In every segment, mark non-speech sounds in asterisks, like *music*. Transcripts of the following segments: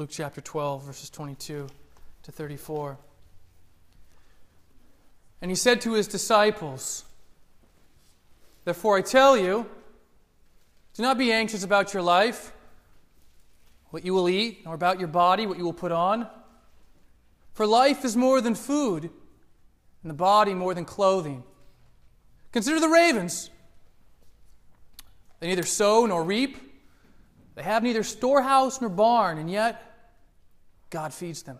Luke chapter 12, verses 22 to 34. And he said to his disciples, Therefore I tell you, do not be anxious about your life, what you will eat, nor about your body, what you will put on. For life is more than food, and the body more than clothing. Consider the ravens. They neither sow nor reap, they have neither storehouse nor barn, and yet God feeds them.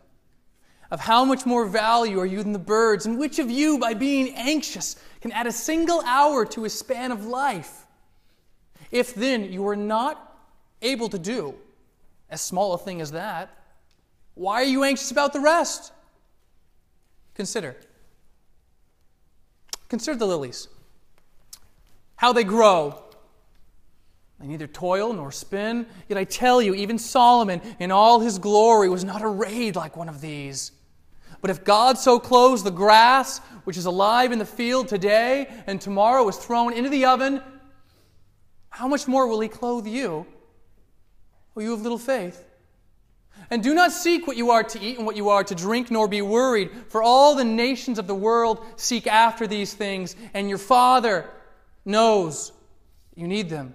Of how much more value are you than the birds? And which of you, by being anxious, can add a single hour to his span of life? If then you are not able to do as small a thing as that, why are you anxious about the rest? Consider. Consider the lilies, how they grow. They neither toil nor spin. Yet I tell you, even Solomon in all his glory was not arrayed like one of these. But if God so clothes the grass, which is alive in the field today and tomorrow is thrown into the oven, how much more will He clothe you, O you of little faith? And do not seek what you are to eat and what you are to drink, nor be worried, for all the nations of the world seek after these things, and your Father knows you need them.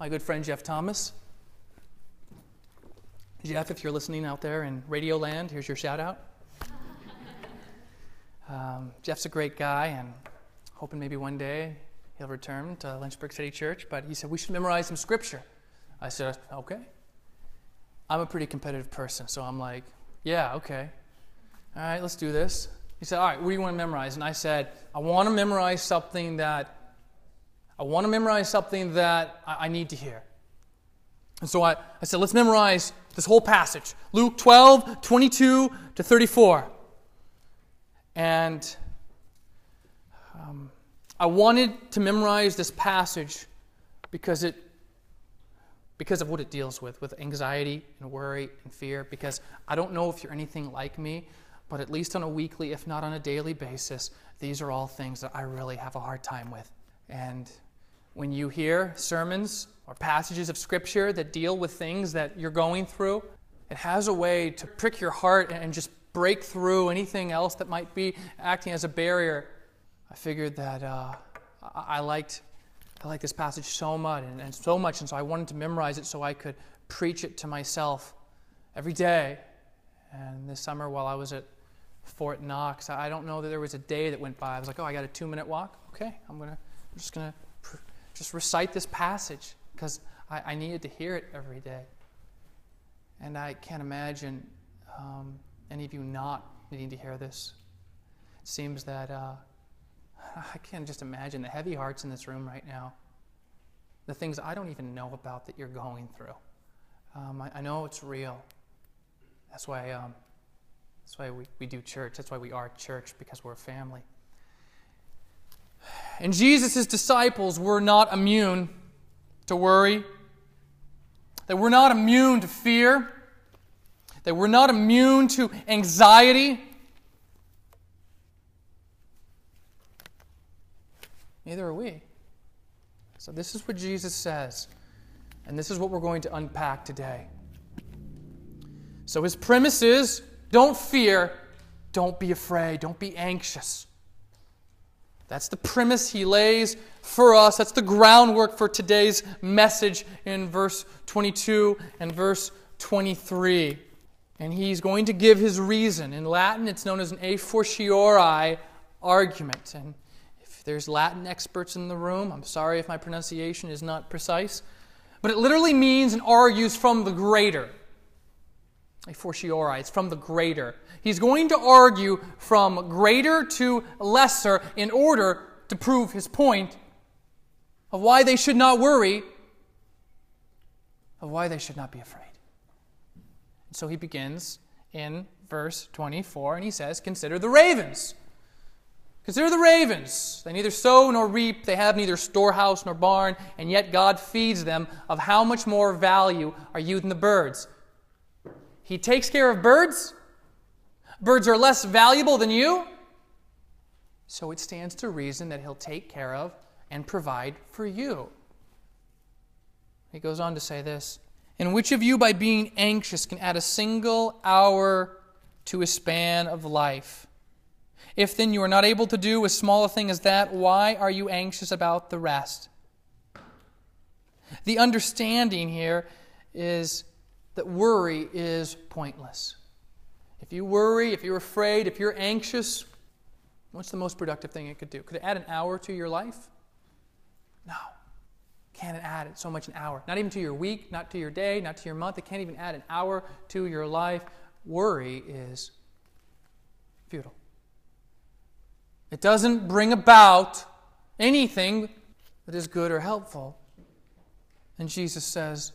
my good friend Jeff Thomas. Jeff, if you're listening out there in Radio Land, here's your shout out. *laughs* Um, Jeff's a great guy, and hoping maybe one day he'll return to Lynchburg City Church. But he said we should memorize some scripture. I said, okay. I'm a pretty competitive person, so I'm like, yeah, okay. All right, let's do this. He said, all right, what do you want to memorize? And I said, I want to memorize something that I want to memorize something that I, need to hear. And so I, I said, let's memorize this whole passage Luke 12, 22 to 34. And um, I wanted to memorize this passage because it because of what it deals with with anxiety and worry and fear because I don't know if you're anything like me but at least on a weekly if not on a daily basis these are all things that I really have a hard time with and when you hear sermons or passages of scripture that deal with things that you're going through it has a way to prick your heart and just break through anything else that might be acting as a barrier. I figured that uh, I liked I liked this passage so much and, and so much, and so I wanted to memorize it so I could preach it to myself every day. And this summer, while I was at Fort Knox, I don't know that there was a day that went by. I was like, oh, I got a two-minute walk. Okay, I'm gonna I'm just gonna just recite this passage because I, I, needed to hear it every day. And I can't imagine um, any of you not needing to hear this? It seems that uh, *sighs* I can't just imagine the heavy hearts in this room right now, the things I don't even know about that you're going through. Um, I, I, know it's real. That's why, um, that's why we, we do church. That's why we are church, because we're a family. And Jesus' disciples were not immune to worry. They were not immune to fear that we're not immune to anxiety. Neither are we. So, this is what Jesus says, and this is what we're going to unpack today. So, his premise is don't fear, don't be afraid, don't be anxious. That's the premise he lays for us. That's the groundwork for today's message in verse 22 and verse 23 and he's going to give his reason. In Latin, it's known as an a fortiori argument. And if there's Latin experts in the room, I'm sorry if my pronunciation is not precise, but it literally means and argues from the greater. A fortiori, it's from the greater. He's going to argue from greater to lesser in order to prove his point of why they should not worry, of why they should not be afraid. And So he begins in verse 24 and he says, Consider the ravens. Consider the ravens. They neither sow nor reap, they have neither storehouse nor barn, and yet God feeds them. Of how much more value are you than the birds? He takes care of birds. Birds are less valuable than you. So it stands to reason that He'll take care of and provide for you. He goes on to say this And which of you, by being anxious, can add a single hour to a span of life? If then you are not able to do as small a thing as that, why are you anxious about the rest? The understanding here is that worry is pointless. If you worry, if you're afraid, if you're anxious, what's the most productive thing it could do? Could it add an hour to your life? No. Can't add so much an hour. Not even to your week, not to your day, not to your month. It can't even add an hour to your life. Worry is futile. It doesn't bring about anything that is good or helpful. And Jesus says,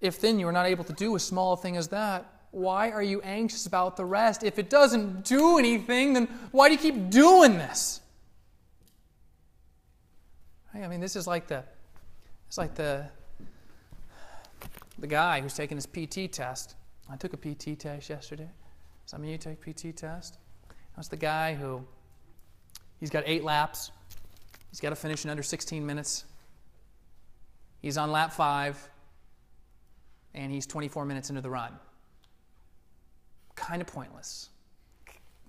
If then you are not able to do a small thing as that, why are you anxious about the rest? If it doesn't do anything, then why do you keep doing this? I mean, this is like the it's like the the guy who's taking his PT test. I took a PT test yesterday. Some of you take PT test. That's the guy who he's got eight laps. He's got to finish in under 16 minutes. He's on lap five, and he's 24 minutes into the run. Kind of pointless.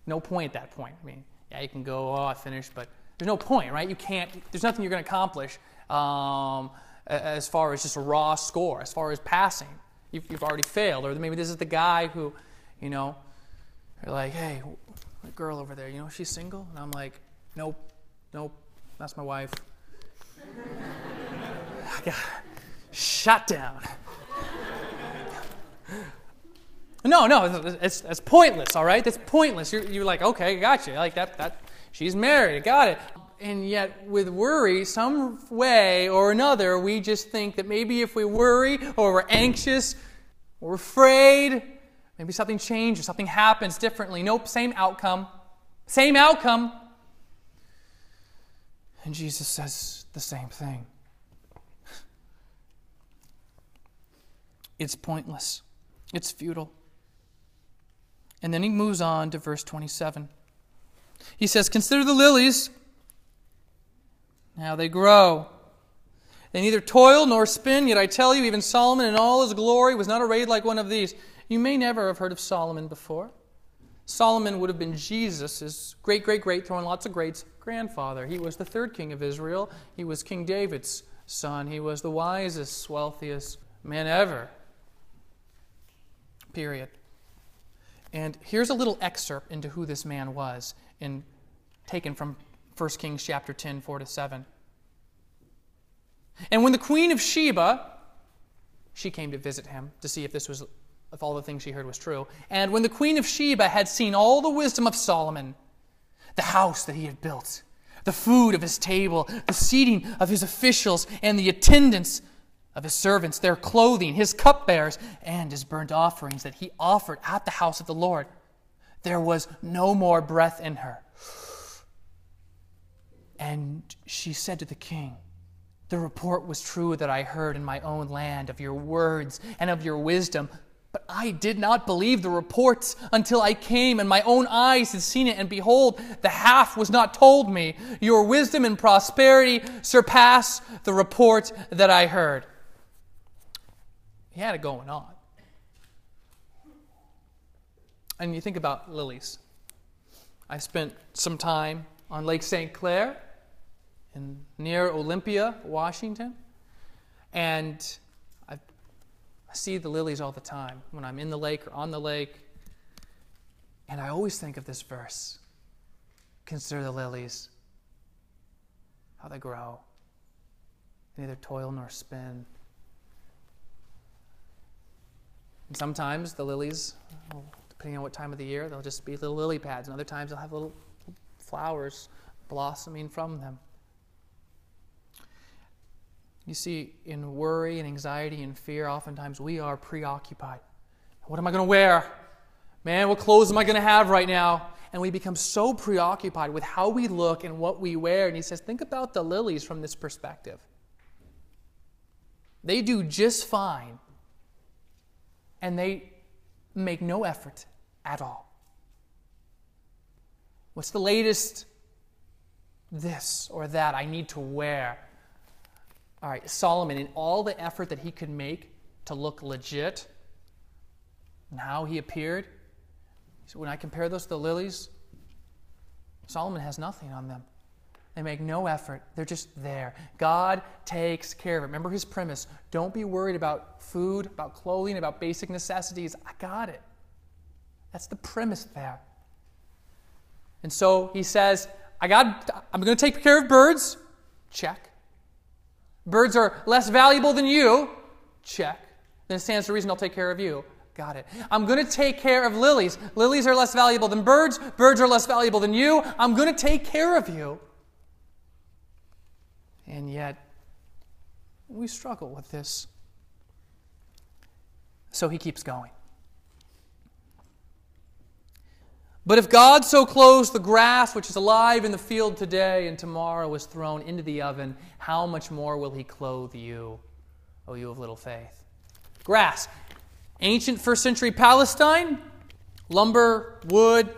No point at that point. I mean, yeah, you can go, oh, I finished, but there's no point, right? You can't, there's nothing you're going to accomplish um, as far as just a raw score, as far as passing. You've, you've already failed. Or maybe this is the guy who, you know, you're like, hey, that girl over there, you know, she's single? And I'm like, nope, nope, that's my wife. *laughs* I got shut down. No, no, it's, it's pointless, all right? That's pointless. You're, you're like, okay, gotcha. Like that, that, she's married, got it. And yet, with worry, some way or another, we just think that maybe if we worry or we're anxious or afraid, maybe something changes, something happens differently. Nope, same outcome. Same outcome. And Jesus says the same thing. It's pointless, it's futile. And then he moves on to verse 27. He says, Consider the lilies, how they grow. They neither toil nor spin, yet I tell you, even Solomon in all his glory was not arrayed like one of these. You may never have heard of Solomon before. Solomon would have been Jesus' great, great, great, throwing lots of greats, grandfather. He was the third king of Israel. He was King David's son. He was the wisest, wealthiest man ever. Period. And here's a little excerpt into who this man was, in, taken from 1 Kings chapter 10, 4 to 7. And when the queen of Sheba, she came to visit him to see if this was if all the things she heard was true. And when the queen of Sheba had seen all the wisdom of Solomon, the house that he had built, the food of his table, the seating of his officials, and the attendance of his servants, their clothing, his cupbearers, and his burnt offerings that he offered at the house of the Lord. There was no more breath in her. And she said to the king, The report was true that I heard in my own land of your words and of your wisdom. But I did not believe the reports until I came and my own eyes had seen it, and behold, the half was not told me. Your wisdom and prosperity surpass the report that I heard. He had it going on. And you think about lilies. I spent some time on Lake St. Clair in near Olympia, Washington. And I, I see the lilies all the time when I'm in the lake or on the lake. And I always think of this verse Consider the lilies, how they grow, neither toil nor spin. And sometimes the lilies, depending on what time of the year, they'll just be little lily pads. And other times they'll have little flowers blossoming from them. You see, in worry and anxiety and fear, oftentimes we are preoccupied. What am I going to wear? Man, what clothes am I going to have right now? And we become so preoccupied with how we look and what we wear. And he says, think about the lilies from this perspective. They do just fine, and they make no effort at all. What's the latest this or that I need to wear? All right, Solomon, in all the effort that he could make to look legit, and how he appeared, so when I compare those to the lilies, Solomon has nothing on them. They make no effort. They're just there. God takes care of it. Remember his premise. Don't be worried about food, about clothing, about basic necessities. I got it. That's the premise there. And so he says, I got I'm going to take care of birds. Check. Birds are less valuable than you. Check. Then it stands to reason I'll take care of you. Got it. I'm going to take care of lilies. Lilies are less valuable than birds. Birds are less valuable than you. I'm going to take care of you. And yet, we struggle with this. So he keeps going. But if God so clothes the grass which is alive in the field today and tomorrow is thrown into the oven, how much more will he clothe you, O you of little faith? Grass. Ancient first century Palestine, lumber, wood,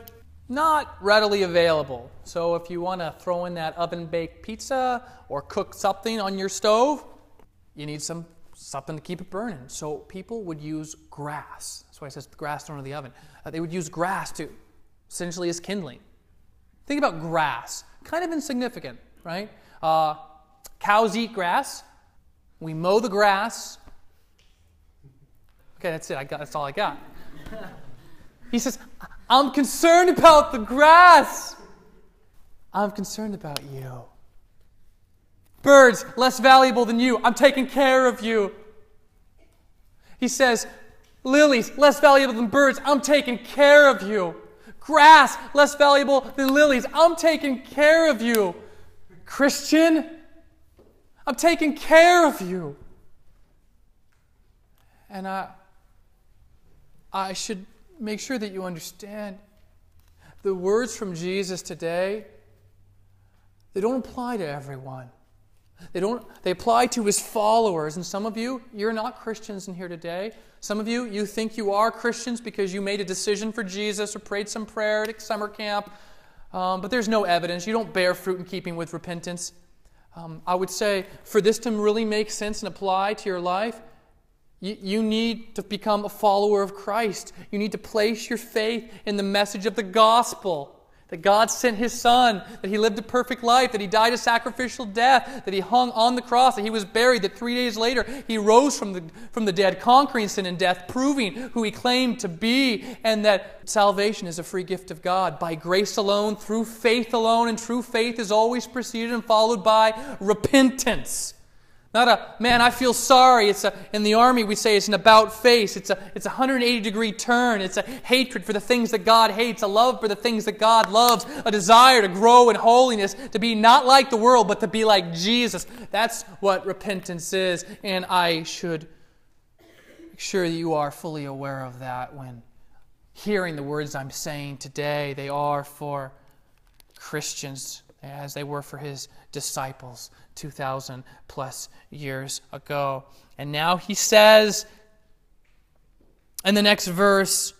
not readily available. So if you want to throw in that oven baked pizza or cook something on your stove, you need some something to keep it burning. So people would use grass. That's why it says grass thrown in the oven. Uh, they would use grass to essentially as kindling. Think about grass. Kind of insignificant, right? Uh, cows eat grass. We mow the grass. Okay, that's it. I got, that's all I got. *laughs* He says, I'm concerned about the grass. I'm concerned about you. Birds, less valuable than you. I'm taking care of you. He says, Lilies, less valuable than birds. I'm taking care of you. Grass, less valuable than lilies. I'm taking care of you. Christian, I'm taking care of you. And I, I should make sure that you understand the words from Jesus today, they don't apply to everyone. They don't they apply to his followers. And some of you, you're not Christians in here today. Some of you, you think you are Christians because you made a decision for Jesus or prayed some prayer at summer camp. Um, but there's no evidence. You don't bear fruit in keeping with repentance. Um, I would say for this to really make sense and apply to your life, you, need to become a follower of Christ. You need to place your faith in the message of the gospel that God sent His Son, that He lived a perfect life, that He died a sacrificial death, that He hung on the cross, that He was buried, that three days later He rose from the, from the dead, conquering sin and death, proving who He claimed to be, and that salvation is a free gift of God by grace alone, through faith alone, and true faith is always preceded and followed by repentance. Not a, man, I feel sorry. It's a, in the army, we say it's an about face. It's a, it's a 180 degree turn. It's a hatred for the things that God hates, a love for the things that God loves, a desire to grow in holiness, to be not like the world, but to be like Jesus. That's what repentance is. And I should make sure that you are fully aware of that when hearing the words I'm saying today. They are for Christians as they were for his disciples 2,000 plus years ago. And now he says in the next verse,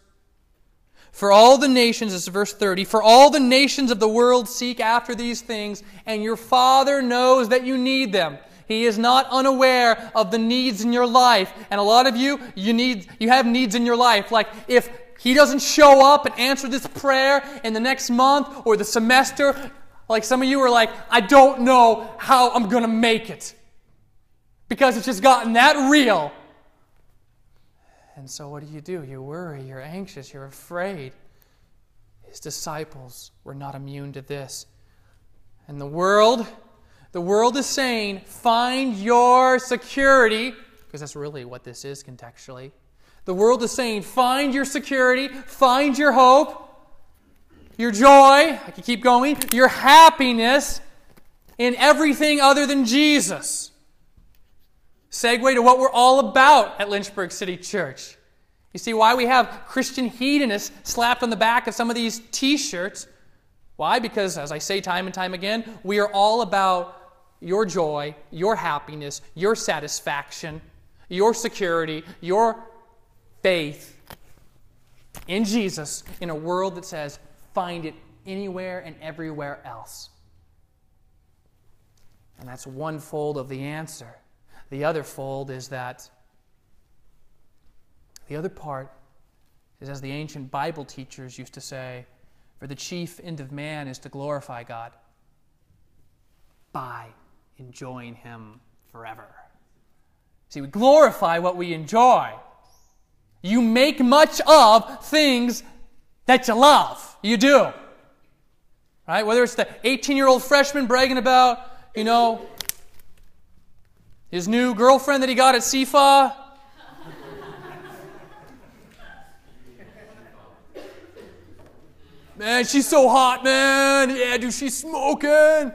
for all the nations, this is verse 30, for all the nations of the world seek after these things, and your Father knows that you need them. He is not unaware of the needs in your life. And a lot of you, you need, you have needs in your life. Like if he doesn't show up and answer this prayer in the next month or the semester, like some of you are like, I don't know how I'm going to make it because it's just gotten that real. And so what do you do? You worry, you're anxious, you're afraid. His disciples were not immune to this. And the world, the world is saying, find your security, because that's really what this is contextually. The world is saying, find your security, find your hope your joy, I can keep going, your happiness in everything other than Jesus. Segue to what we're all about at Lynchburg City Church. You see why we have Christian hedonists slapped on the back of some of these t shirts? Why? Because, as I say time and time again, we are all about your joy, your happiness, your satisfaction, your security, your faith in Jesus in a world that says, find it anywhere and everywhere else. And that's one fold of the answer. The other fold is that the other part is, as the ancient Bible teachers used to say, for the chief end of man is to glorify God by enjoying Him forever. See, we glorify what we enjoy. You make much of things that you love. You do. Right? Whether it's the 18 year old freshman bragging about, you know, his new girlfriend that he got at CFA, Man, she's so hot, man. Yeah, dude, she's smoking.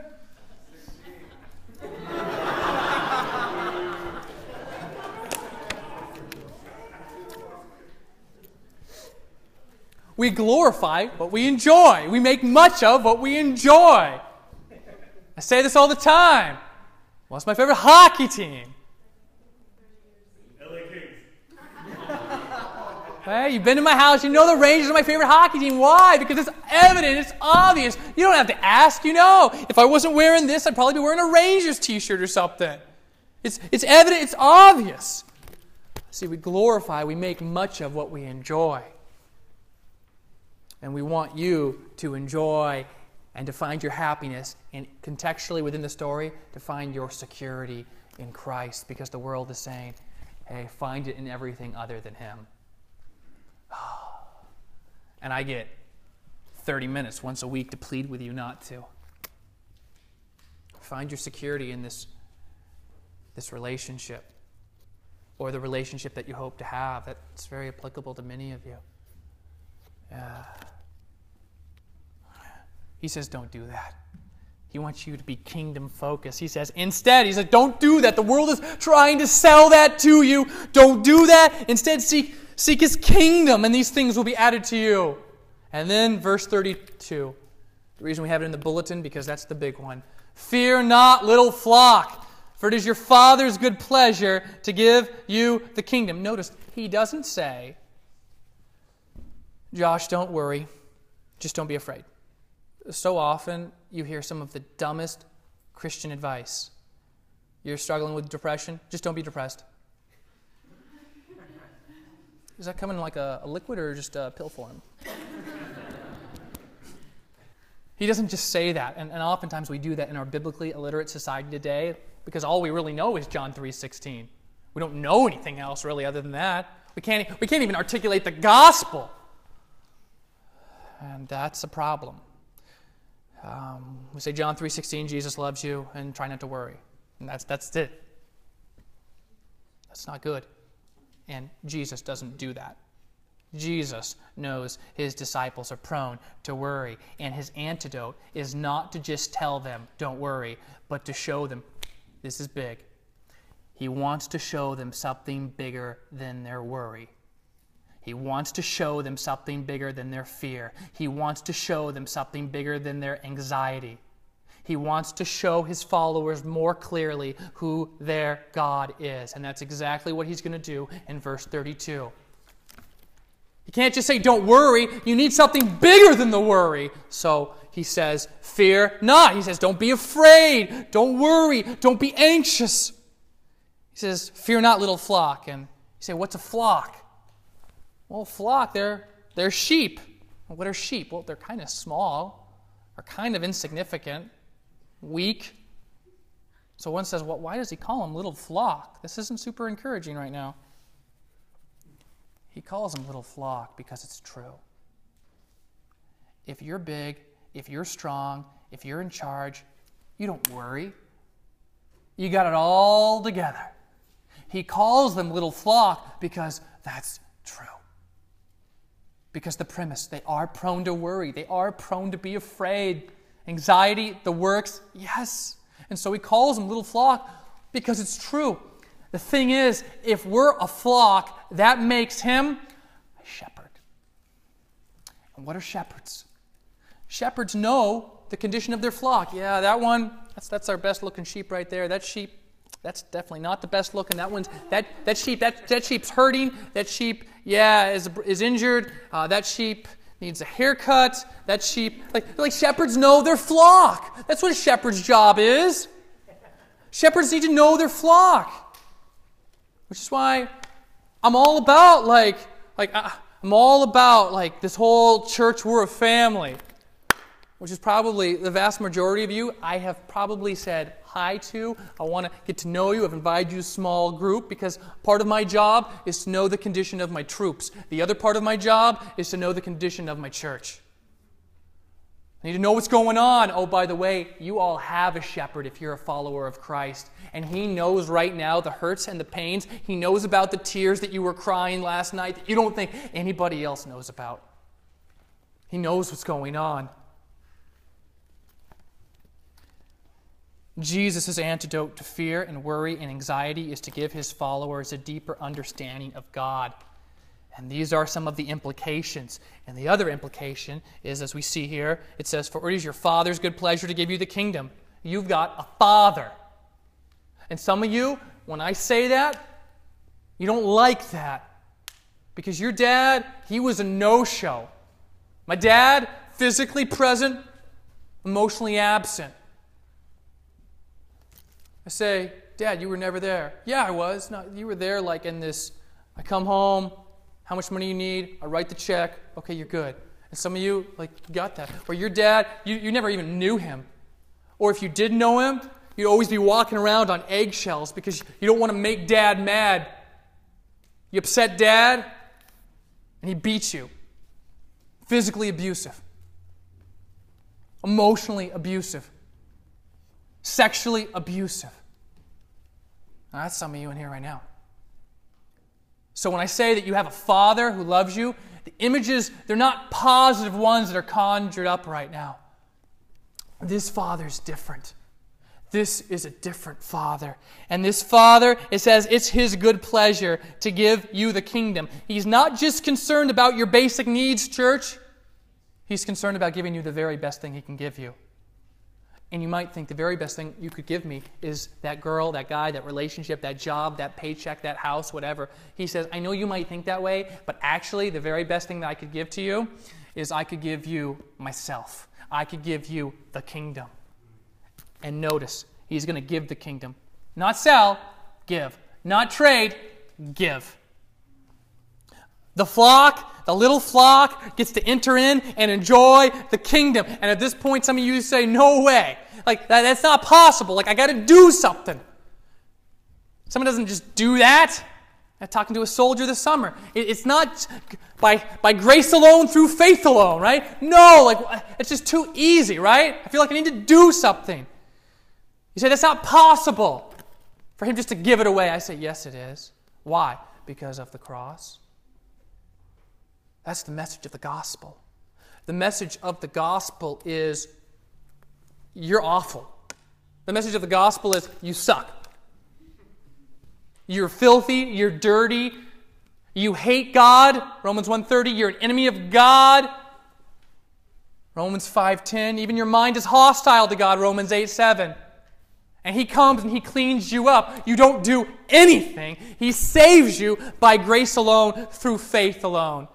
We glorify what we enjoy. We make much of what we enjoy. I say this all the time. What's my favorite hockey team? LA Kings. *laughs* hey, you've been to my house. You know the Rangers are my favorite hockey team. Why? Because it's evident. It's obvious. You don't have to ask. You know. If I wasn't wearing this, I'd probably be wearing a Rangers t-shirt or something. It's, it's evident. It's obvious. See, we glorify, we make much of what we enjoy. And we want you to enjoy and to find your happiness, and contextually within the story, to find your security in Christ, because the world is saying, hey, find it in everything other than Him. *sighs* And I get 30 minutes once a week to plead with you not to. Find your security in this, this relationship or the relationship that you hope to have. That's very applicable to many of you. Uh, he says, don't do that. He wants you to be kingdom focused. He says, instead, he says, don't do that. The world is trying to sell that to you. Don't do that. Instead, seek Seek his kingdom, and these things will be added to you. And then, verse 32. The reason we have it in the bulletin, because that's the big one. Fear not, little flock, for it is your Father's good pleasure to give you the kingdom. Notice, he doesn't say, Josh, don't worry, just don't be afraid. So often, you hear some of the dumbest Christian advice. You're struggling with depression, just don't be depressed. Does that come in like a, a liquid or just a pill form? he doesn't just say that, and, and oftentimes we do that in our biblically illiterate society today because all we really know is John 3:16. We don't know anything else really other than that. We can't, we can't even articulate the gospel. And that's a problem. Um, we say John 3:16, Jesus loves you, and try not to worry. And that's, that's it. That's not good. And Jesus doesn't do that. Jesus knows his disciples are prone to worry, and his antidote is not to just tell them, don't worry, but to show them, this is big. He wants to show them something bigger than their worry. He wants to show them something bigger than their fear. He wants to show them something bigger than their anxiety. He wants to show his followers more clearly who their God is. And that's exactly what he's going to do in verse 32. You can't just say, don't worry. You need something bigger than the worry. So he says, fear not. He says, don't be afraid. Don't worry. Don't be anxious. He says, fear not, little flock. And you say, what's a flock? Well, flock, they're, they're sheep. What are sheep? Well, they're kind of small, are kind of insignificant weak. So one says, well, why does he call them little flock? This isn't super encouraging right now. He calls them little flock because it's true. If you're big, if you're strong, if you're in charge, you don't worry. You got it all together. He calls them little flock because that's true. Because the premise, they are prone to worry, they are prone to be afraid. Anxiety, the works, yes. And so he calls them little flock because it's true. The thing is, if we're a flock, that makes him a shepherd. And what are shepherds? Shepherds know the condition of their flock. Yeah, that one, that's, that's our best looking sheep right there. That sheep, that's definitely not the best looking. That one's, that, that sheep, that, that sheep's hurting. That sheep, yeah, is, is injured. Uh, that sheep needs a haircut. That sheep, like, like shepherds know their flock. That's what a shepherd's job is. Shepherds need to know their flock. Which is why I'm all about, like, like, uh, I'm all about, like, this whole church, we're a family which is probably the vast majority of you, I have probably said hi to. I want to get to know you. I've invited you to a small group because part of my job is to know the condition of my troops. The other part of my job is to know the condition of my church. I need to know what's going on. Oh, by the way, you all have a shepherd if you're a follower of Christ. And he knows right now the hurts and the pains. He knows about the tears that you were crying last night that you don't think anybody else knows about. He knows what's going on. Jesus' antidote to fear and worry and anxiety is to give his followers a deeper understanding of God. And these are some of the implications. And the other implication is, as we see here, it says, For it is your Father's good pleasure to give you the kingdom. You've got a Father. And some of you, when I say that, you don't like that. Because your dad, he was a no show. My dad, physically present, emotionally absent. I say, Dad, you were never there. Yeah, I was. No, you were there like in this. I come home, how much money you need, I write the check, okay, you're good. And some of you, like, got that. Or your dad, you, you never even knew him. Or if you did know him, you'd always be walking around on eggshells because you don't want to make dad mad. You upset dad, and he beats you. Physically abusive, emotionally abusive, sexually abusive. Now, that's some of you in here right now. So when I say that you have a father who loves you, the images, they're not positive ones that are conjured up right now. This father's different. This is a different father. And this father, it says, it's his good pleasure to give you the kingdom. He's not just concerned about your basic needs, church. He's concerned about giving you the very best thing he can give you. And you might think the very best thing you could give me is that girl, that guy, that relationship, that job, that paycheck, that house, whatever. He says, I know you might think that way, but actually, the very best thing that I could give to you is I could give you myself. I could give you the kingdom. And notice, he's going to give the kingdom. Not sell, give. Not trade, give. The flock, the little flock, gets to enter in and enjoy the kingdom. And at this point, some of you say, No way. Like, that, that's not possible. Like, I got to do something. Someone doesn't just do that. I'm talking to a soldier this summer. It, it's not by, by grace alone through faith alone, right? No, like, it's just too easy, right? I feel like I need to do something. You say, That's not possible for him just to give it away. I say, Yes, it is. Why? Because of the cross. That's the message of the gospel. The message of the gospel is you're awful. The message of the gospel is you suck. You're filthy, you're dirty, you hate God. Romans 1:30, you're an enemy of God. Romans 5:10, even your mind is hostile to God, Romans 8:7. And he comes and he cleans you up. You don't do anything. He saves you by grace alone through faith alone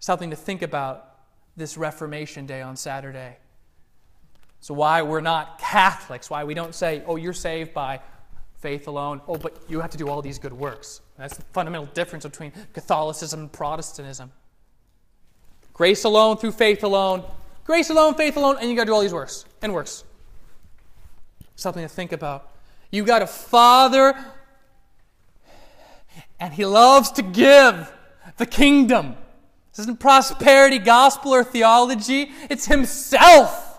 something to think about this Reformation Day on Saturday. So, why we're not Catholics, why we don't say, oh, you're saved by faith alone, oh, but you have to do all these good works. That's the fundamental difference between Catholicism and Protestantism. Grace alone through faith alone. Grace alone, faith alone, and you got to do all these works and works. Something to think about. You got a Father, and He loves to give the kingdom. This isn't prosperity gospel or theology, it's Himself.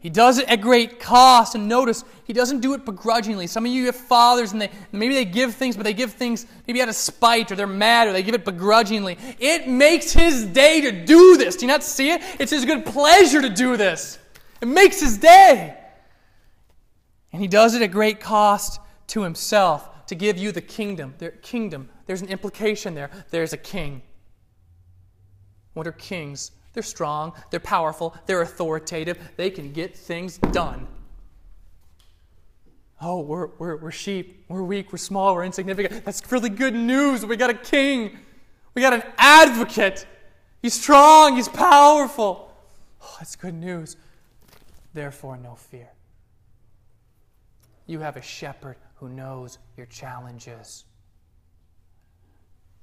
He does it at great cost. And notice, He doesn't do it begrudgingly. Some of you have fathers and they, maybe they give things, but they give things maybe out of spite or they're mad or they give it begrudgingly. It makes His day to do this. Do you not see it? It's His good pleasure to do this. It makes His day. And He does it at great cost to Himself. to give you the kingdom. the kingdom. There's an implication there. There's a king. What are kings? They're strong, they're powerful, they're authoritative, they can get things done. Oh, we're, we're, we're sheep, we're weak, we're small, we're insignificant. That's really good news. We got a king, we got an advocate. He's strong, he's powerful. Oh, that's good news. Therefore, no fear. You have a shepherd who knows your challenges.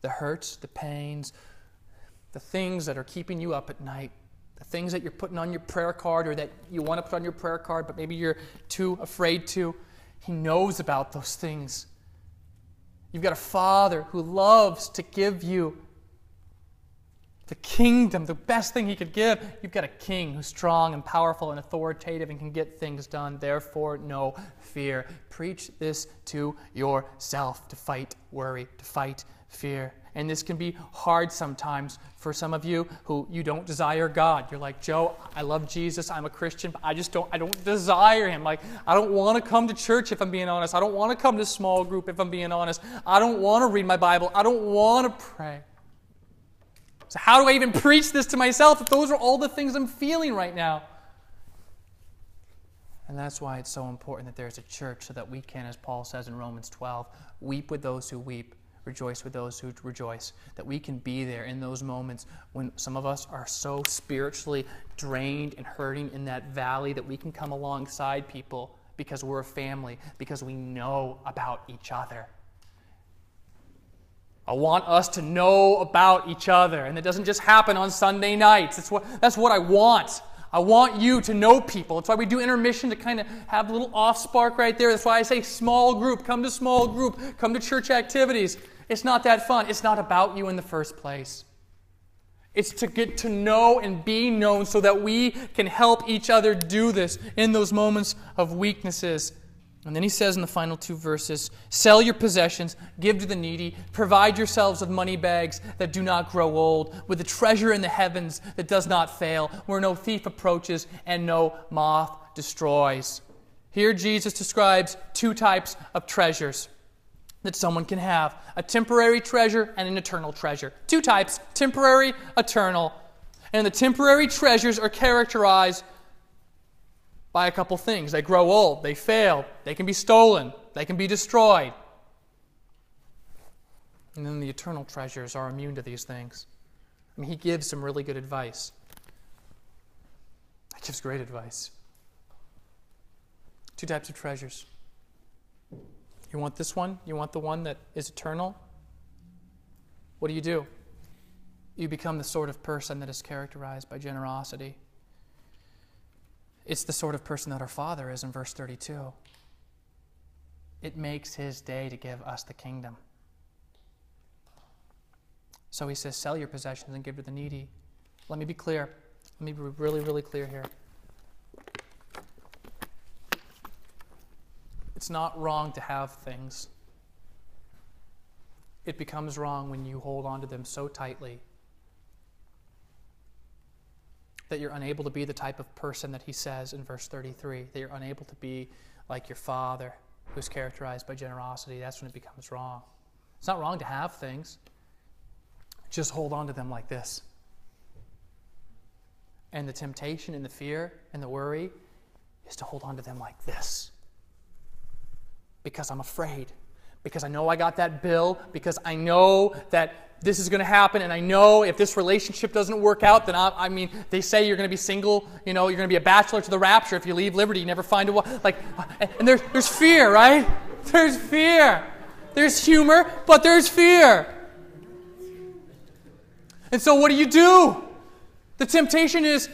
The hurts, the pains, the things that are keeping you up at night, the things that you're putting on your prayer card or that you want to put on your prayer card, but maybe you're too afraid to. He knows about those things. You've got a Father who loves to give you the kingdom, the best thing He could give. You've got a King who's strong and powerful and authoritative and can get things done. Therefore, no fear. Preach this to yourself to fight worry, to fight fear. And this can be hard sometimes for some of you who you don't desire God. You're like, Joe, I love Jesus. I'm a Christian, but I just don't I don't desire him. Like, I don't want to come to church if I'm being honest. I don't want to come to small group if I'm being honest. I don't want to read my Bible. I don't want to pray. So how do I even preach this to myself if those are all the things I'm feeling right now? And that's why it's so important that there's a church so that we can, as Paul says in Romans 12, weep with those who weep rejoice with those who rejoice. That we can be there in those moments when some of us are so spiritually drained and hurting in that valley that we can come alongside people because we're a family, because we know about each other. I want us to know about each other, and it doesn't just happen on Sunday nights. That's what, that's what I want. I want you to know people. That's why we do intermission to kind of have a little off spark right there. That's why I say small group. Come to small group. Come to church activities. It's not that fun. It's not about you in the first place. It's to get to know and be known so that we can help each other do this in those moments of weaknesses. And then he says in the final two verses sell your possessions, give to the needy, provide yourselves with money bags that do not grow old, with a treasure in the heavens that does not fail, where no thief approaches and no moth destroys. Here Jesus describes two types of treasures that someone can have a temporary treasure and an eternal treasure. Two types temporary, eternal. And the temporary treasures are characterized by a couple things. They grow old, they fail, they can be stolen, they can be destroyed. And then the eternal treasures are immune to these things. I mean, he gives some really good advice. He gives great advice. Two types of treasures you want this one? You want the one that is eternal? What do you do? You become the sort of person that is characterized by generosity. It's the sort of person that our Father is in verse 32. It makes his day to give us the kingdom. So he says, Sell your possessions and give to the needy. Let me be clear. Let me be really, really clear here. It's not wrong to have things. It becomes wrong when you hold on to them so tightly that you're unable to be the type of person that he says in verse 33, that you're unable to be like your father who's characterized by generosity. That's when it becomes wrong. It's not wrong to have things, just hold on to them like this. And the temptation and the fear and the worry is to hold on to them like this because I'm afraid. Because I know I got that bill, because I know that this is going to happen, and I know if this relationship doesn't work out, then I, I mean, they say you're going to be single, you know, you're going to be a bachelor to the rapture. If you leave Liberty, you never find a wife. Like, and there's, there's fear, right? There's fear. There's humor, but there's fear. And so, what do you do? The temptation is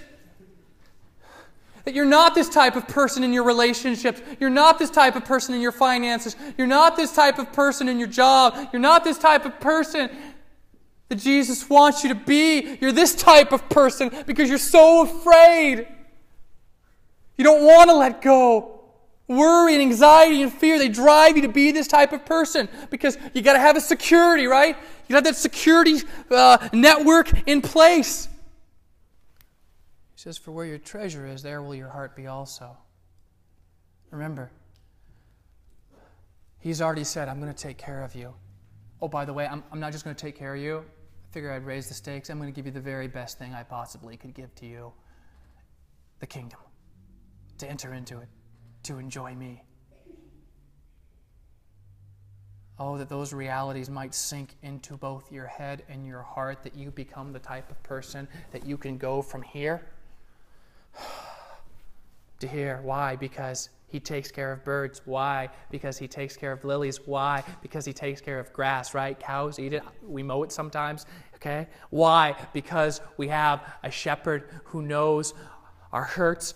that you're not this type of person in your relationships. You're not this type of person in your finances. You're not this type of person in your job. You're not this type of person that Jesus wants you to be. You're this type of person because you're so afraid. You don't want to let go. Worry and anxiety and fear, they drive you to be this type of person because you got to have a security, right? You got that security uh, network in place. He says, For where your treasure is, there will your heart be also. Remember, He's already said, I'm going to take care of you. Oh, by the way, I'm, I'm not just going to take care of you. I figure I'd raise the stakes. I'm going to give you the very best thing I possibly could give to you the kingdom, to enter into it, to enjoy me. Oh, that those realities might sink into both your head and your heart, that you become the type of person that you can go from here *sighs* to hear. Why? Because he takes care of birds. Why? Because he takes care of lilies. Why? Because he takes care of grass, right? Cows eat it. We mow it sometimes. Okay? Why? Because we have a shepherd who knows our hurts,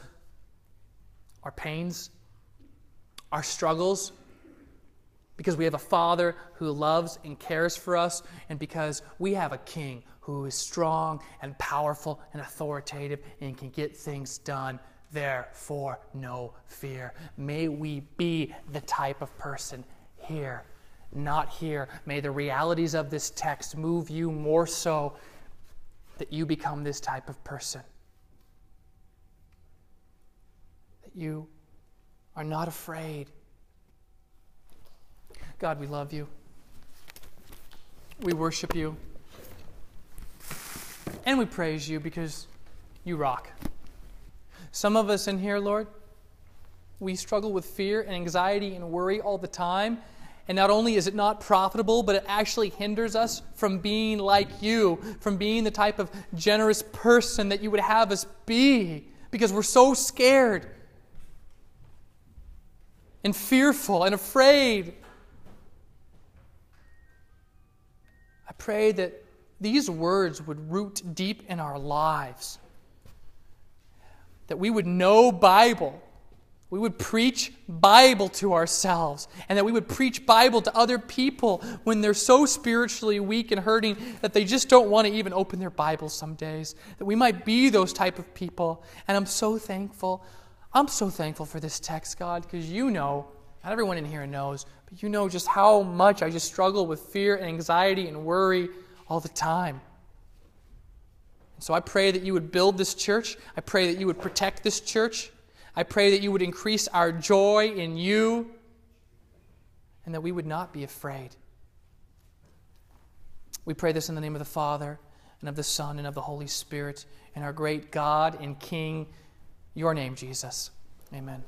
our pains, our struggles. Because we have a father who loves and cares for us, and because we have a king who is strong and powerful and authoritative and can get things done therefore no fear. May we be the type of person here, not here. May the realities of this text move you more so that you become this type of person. That you are not afraid. God, we love you. We worship you. And we praise you because you rock. Some of us in here, Lord, we struggle with fear and anxiety and worry all the time. And not only is it not profitable, but it actually hinders us from being like you, from being the type of generous person that you would have us be, because we're so scared and fearful and afraid. I pray that these words would root deep in our lives that we would know Bible. We would preach Bible to ourselves, and that we would preach Bible to other people when they're so spiritually weak and hurting that they just don't want to even open their Bibles some days. That we might be those type of people. And I'm so thankful. I'm so thankful for this text, God, because you know, not everyone in here knows, but you know just how much I just struggle with fear and anxiety and worry all the time. So I pray that you would build this church. I pray that you would protect this church. I pray that you would increase our joy in you and that we would not be afraid. We pray this in the name of the Father and of the Son and of the Holy Spirit and our great God and King, your name, Jesus. Amen.